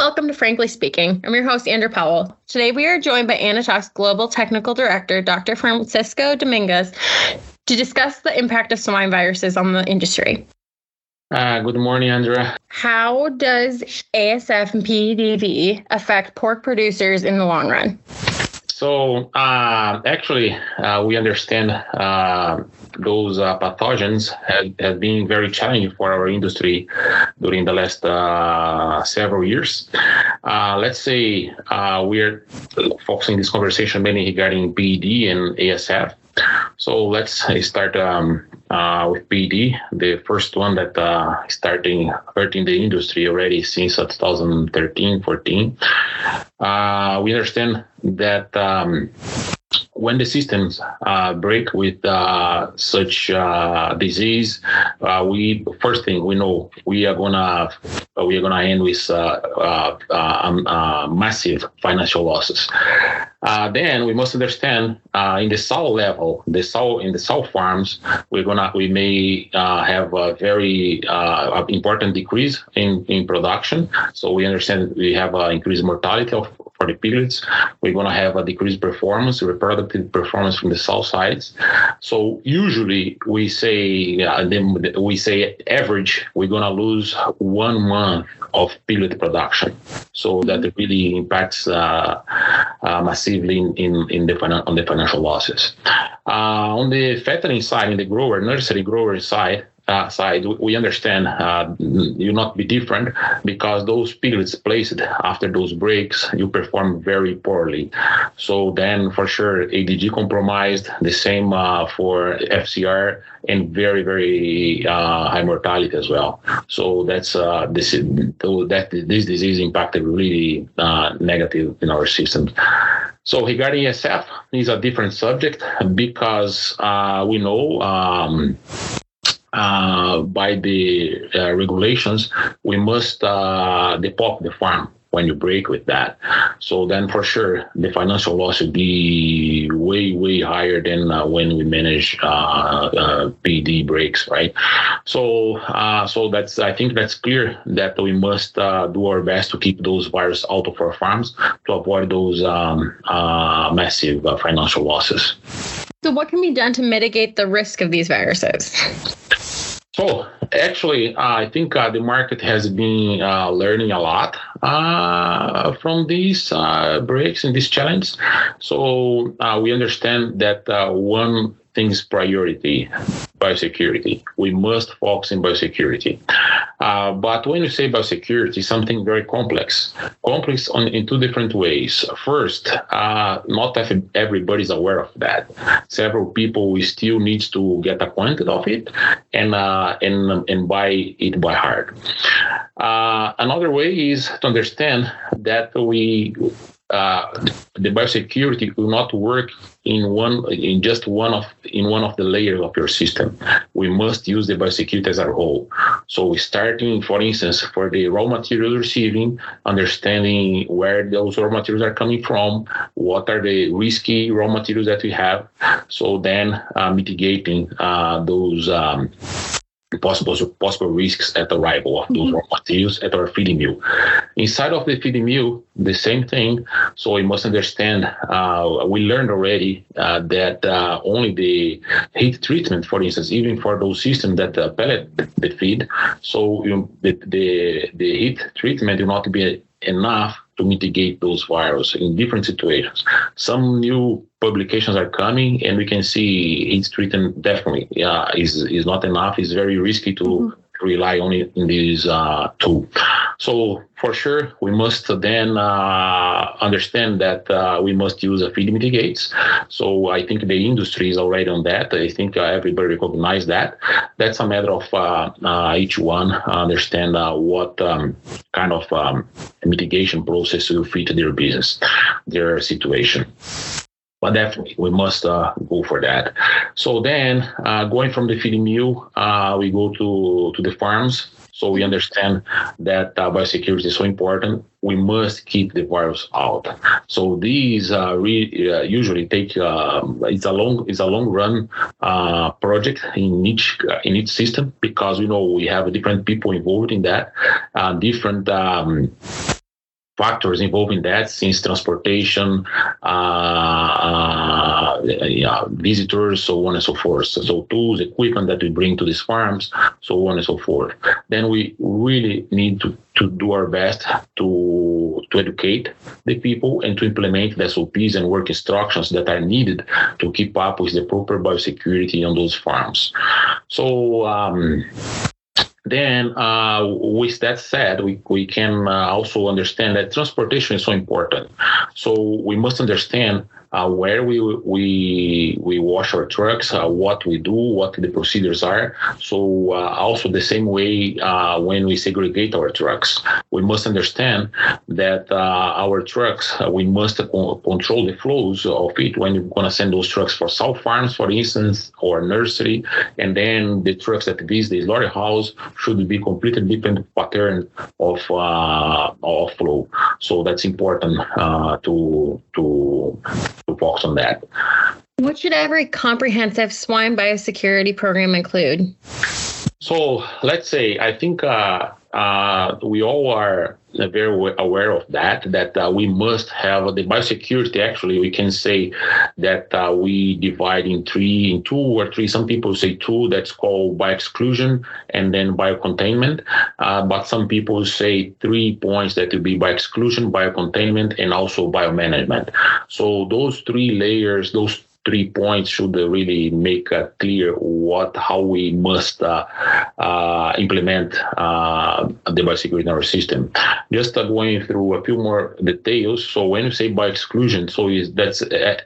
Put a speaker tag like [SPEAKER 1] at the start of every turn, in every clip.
[SPEAKER 1] Welcome to Frankly Speaking. I'm your host, Andrew Powell. Today we are joined by Anitox Global Technical Director, Dr. Francisco Domingues, to discuss the impact of swine viruses on the industry.
[SPEAKER 2] Uh, good morning, Andrea.
[SPEAKER 1] How does ASF and PEDV affect pork producers in the long run?
[SPEAKER 2] So, uh, actually, uh, we understand uh, those uh, pathogens have, have, been very challenging for our industry during the last uh, several years. Uh, let's say we are focusing this conversation mainly regarding PED and ASF. So let's start um, uh, with PED, the first one that uh, starting hurting the industry already since 2013, 14. Uh, we understand that um, when the systems uh, break with uh, such uh, disease, uh, we first thing we know we are gonna we are gonna end with uh, uh, um, massive financial losses. then we must understand in the sow level, the sow in the sow farms, we're gonna we may have a very important decrease in in production. So we understand we have an increased mortality of for the piglets. We're going to have a decreased performance, reproductive performance from the south sides. So usually we say uh, we say average we're going to lose one month of piglet production. So that really impacts uh, uh, massively in, in, in the on the financial losses. Uh, on the fattening side, in the grower nursery grower side, uh, side, we understand uh, you not be different because those piglets placed after those breaks, you perform very poorly. So then, for sure, ADG compromised. The same uh, for FCR and very very uh, high mortality as well. So that's uh, this that this disease impacted really uh, negative in our system. So regarding SF, is a different subject because we know. Um, uh, by the uh, regulations, we must uh, depop the farm when you break with that. So then for sure, the financial loss would be way, way higher than uh, when we manage uh, uh, PED breaks, right? So, so that's, I think that's clear that we must do our best to keep those viruses out of our farms to avoid those um, massive financial losses.
[SPEAKER 1] So what can be done to mitigate the risk of these viruses?
[SPEAKER 2] So actually, uh, I think uh, the market has been uh, learning a lot uh, from these uh, breaks and this challenge. So uh, we understand that one thing's priority biosecurity. We must focus in biosecurity. Uh, but when you say biosecurity, something very complex. Complex on, in two different ways. First, uh, not everybody's aware of that. Several people still need to get acquainted of it and uh, and and buy it by heart. Uh, another way is to understand that we the biosecurity will not work in one in just one of in one of the layers of your system. We must use the biosecurity as a whole. So starting, for instance, for the raw material receiving, understanding where those raw materials are coming from, what are the risky raw materials that we have. So then uh, mitigating uh, those. Um, possible possible risks at arrival of those mm-hmm. raw materials at our feeding mill. Inside of the feeding mill, the same thing. So we must understand. Uh, we learned already uh, that uh, only the heat treatment, for instance, even for those systems that pellet the feed, so you know, the, the the heat treatment will not be enough to mitigate those viruses in different situations. Some new publications are coming, and we can see it's treatment definitely yeah, is is not enough. It's very risky to mm-hmm rely only in this uh, tool. So for sure, we must then uh, understand that uh, we must use a feed mitigants. So I think the industry is already on that. I think uh, everybody recognize that. That's a matter of uh, uh, each one understand what um, kind of um, mitigation process will fit their business, their situation but definitely we must uh, go for that. So then, uh, going from the feeding mill, uh, we go to to the farms. So we understand that uh, biosecurity is so important. We must keep the virus out. So these uh, re- uh, usually take it's a long it's a long run project in each in each system because you know we have different people involved in that, different. Um, factors involved in that, since transportation, uh, uh, yeah, visitors, so on and so forth. So, so, tools, equipment that we bring to these farms, so on and so forth. Then we really need to, to do our best to to educate the people and to implement the SOPs and work instructions that are needed to keep up with the proper biosecurity on those farms. So. Um, then, uh, with that said, we, we can uh, also understand that transportation is so important. So we must understand where we we we wash our trucks, uh, what we do, what the procedures are. So uh, also the same way uh, when we segregate our trucks, we must understand that uh, our trucks we must control the flows of it when you're to send those trucks for sow farms, for instance, or nursery, and then the trucks that visit the slaughterhouse should be completely different pattern of of flow. So that's important to to to focus on that.
[SPEAKER 1] What should every comprehensive swine biosecurity program include?
[SPEAKER 2] So let's say I think uh, uh, we all are very aware of that that uh, we must have the biosecurity actually we can say that uh, we divide in three in two or three some people say two that's called bioexclusion and then biocontainment. Uh, but some people say three points that would be bioexclusion biocontainment and also biomanagement. So those three layers those three points should really make uh, clear what how we must uh, uh, implement the biosecurity in our system. Just going through a few more details. So when you say bioexclusion, so is that's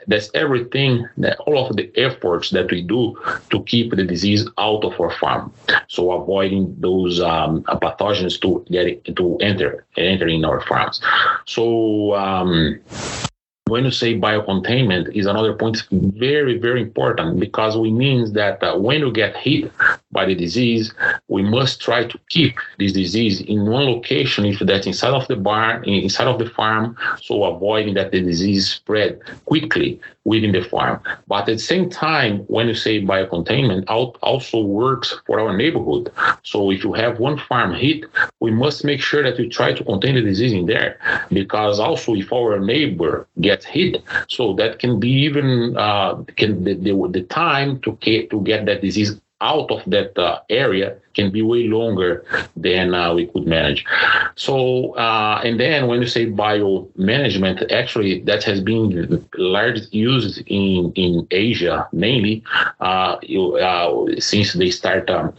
[SPEAKER 2] that's everything that all of the efforts that we do to keep the disease out of our farm. So avoiding those um, pathogens to get to enter enter in our farms. So um, when you say biocontainment is another point very very important because we means that uh, when you get hit by the disease we must try to keep this disease in one location if that's inside of the barn inside of the farm so avoiding that the disease spread quickly within the farm. But at the same time when you say biocontainment out also works for our neighborhood. So if you have one farm hit we must make sure that we try to contain the disease in there because also if our neighbor gets gets hit. So that can be even uh, can the, the, the time to get to get that disease out of that uh, area can be way longer than uh, we could manage. So, uh, and then when you say bio management, actually that has been largely used in, in Asia mainly uh, you, uh, since they start um,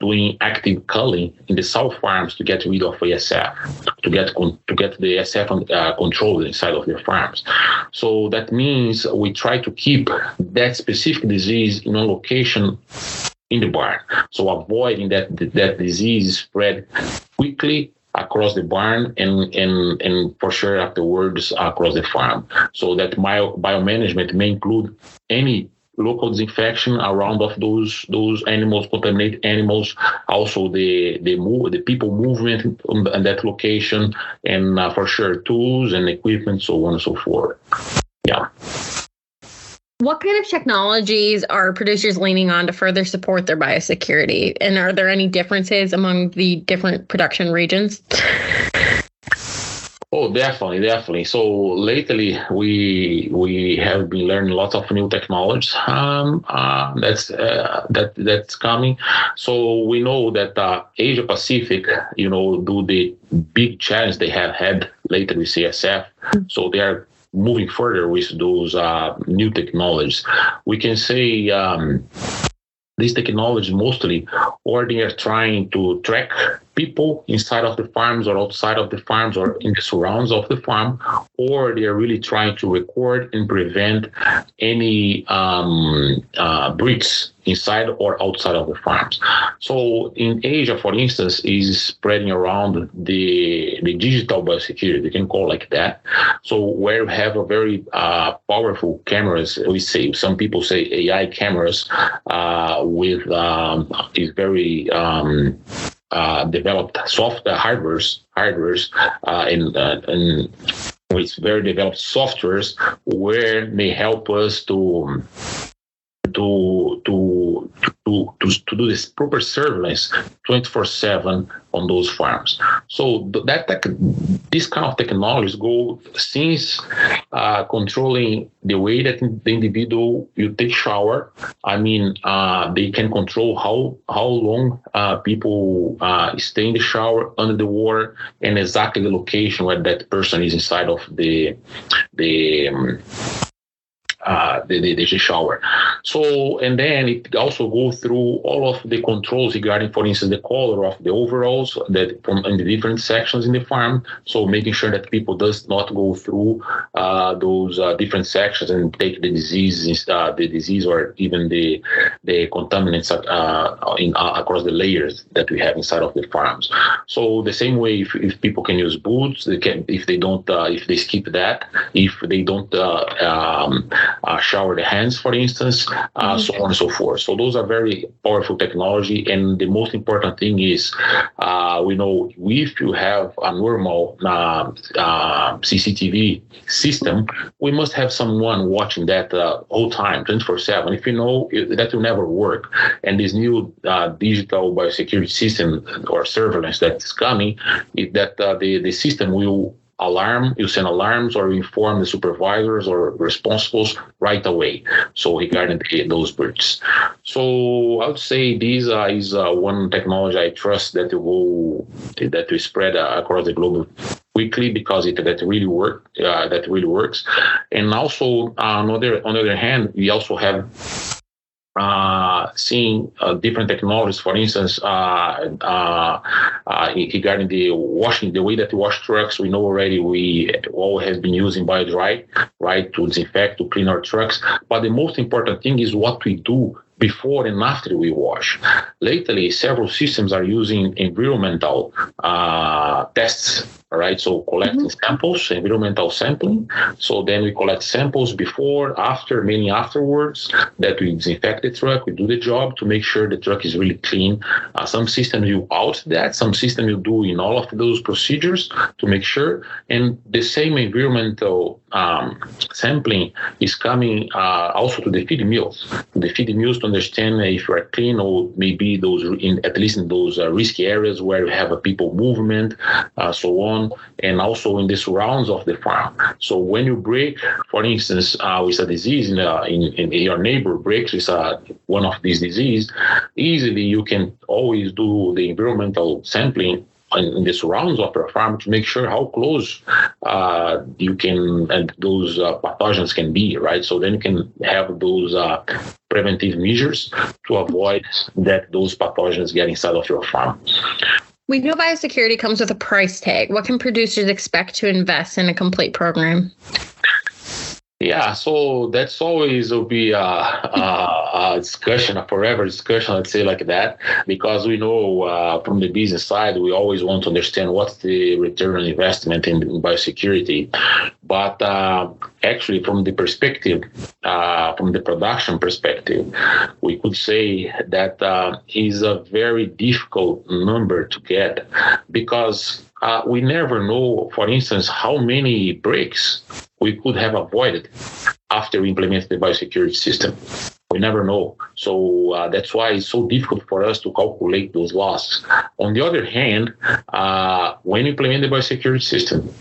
[SPEAKER 2] doing active culling in the south farms to get rid of ASF, to get to get the ASF uh, controlled inside of their farms. So that means we try to keep that specific disease in a location in the barn. So avoiding that that disease spread quickly across the barn and and and for sure afterwards across the farm. So that bio biomanagement may include any local disinfection around of those those animals, contaminated animals. Also the the move the people movement on, that location, and uh, for sure tools and equipment, so on and so forth. Yeah.
[SPEAKER 1] What kind of technologies are producers leaning on to further support their biosecurity? And are there any differences among the different production regions?
[SPEAKER 2] Oh, definitely, definitely. So lately, we we have been learning lots of new technologies. Um, uh, that's uh, that that's coming. So we know that uh, Asia Pacific, you know, do the big challenge they have had lately with CSF. So they are moving further with those uh, new technologies. We can say um, these technologies mostly, or they are trying to track people inside of the farms or outside of the farms or in the surrounds of the farm, or they are really trying to record and prevent any um, uh, breeds inside or outside of the farms. So in Asia, for instance, is spreading around the the digital biosecurity, you can call like that. So where have a very uh, powerful cameras, we say some people say AI cameras uh, with um, is very um, uh, developed software hardwares hardwares uh, and uh, and with very developed softwares where they help us to to to to to, to do this proper surveillance 24/7 on those farms. So that tech, this kind of technologies go since uh, controlling the way that the individual you take shower. I mean, uh, they can control how how long uh, people uh, stay in the shower under the water and exactly the location where that person is inside of the the um, uh, the, the, the shower. So, and then it also goes through all of the controls regarding, for instance, the color of the overalls that from in the different sections in the farm. So making sure that people does not go through uh, those uh, different sections and take the disease, uh, the disease or even the the contaminants uh, in, uh, across the layers that we have inside of the farms. So the same way, if, if people can use boots, they can. If they don't, if they skip that, if they don't um, uh, shower the hands, for instance, uh, mm-hmm. so on and so forth. So those are very powerful technology. And the most important thing is, uh, we know if you have a normal uh, uh, CCTV system, we must have someone watching that uh, whole time, 24 7. If you know that will never work. And this new digital biosecurity system or surveillance that is coming, that the, the system will alarm, you send alarms or inform the supervisors or responsibles right away. So regarding those birds. So I would say this uh, is uh, one technology I trust that will that will spread uh, across the globe quickly because it that really work uh, that really works. And also uh, on other on the other hand, we also have uh, seeing uh, different technologies, for instance, uh, uh, regarding the washing, the way that we wash trucks, we know already we all have been using BioDry, right, to disinfect, to clean our trucks. But the most important thing is what we do before and after we wash. Lately, several systems are using environmental uh, tests all right, so collecting mm-hmm. samples, environmental sampling. So then we collect samples before, after, mainly afterwards, that we disinfect the truck, we do the job to make sure the truck is really clean. Uh, some systems you out that, some system you do in all of those procedures to make sure. And the same environmental um, sampling is coming uh, also to the feed mills, to the feed mills to understand if you are clean or maybe those, in, at least in those uh, risky areas where you have a people movement, uh, so on and also in the surrounds of the farm. So when you break, for instance, uh, with a disease in, uh, in, in, your neighbor breaks with uh, one of these disease, easily you can always do the environmental sampling in, the surrounds of your farm to make sure how close uh, you can and those uh, pathogens can be, right? So then you can have those uh, preventive measures to avoid that those pathogens get inside of your farm.
[SPEAKER 1] We know biosecurity comes with a price tag. What can producers expect to invest in a complete program?
[SPEAKER 2] Yeah, so that's always will be a, a, a, discussion, a forever discussion, let's say like that, because we know uh, from the business side, we always want to understand what's the return on investment in, in biosecurity. But uh, actually, from the perspective, uh, from the production perspective, we could say that uh, is a very difficult number to get because uh, we never know, for instance, how many breaks we could have avoided after we implemented the biosecurity system. We never know. So uh, that's why it's so difficult for us to calculate those losses. On the other hand, uh, when we implement the biosecurity system,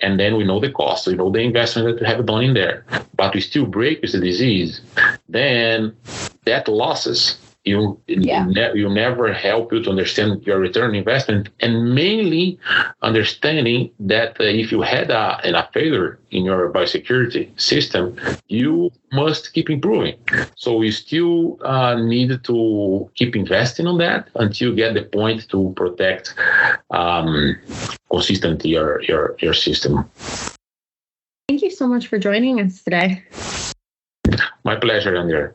[SPEAKER 2] and then we know the cost, we know the investment that we have done in there, but we still break with the disease, then that losses you yeah. ne- you never help you to understand your return investment and mainly understanding that uh, if you had a, a failure in your biosecurity system you must keep improving so you still uh, need to keep investing on that until you get the point to protect um, consistently your, your your system
[SPEAKER 1] thank you so much for joining us today
[SPEAKER 2] my pleasure Andrea.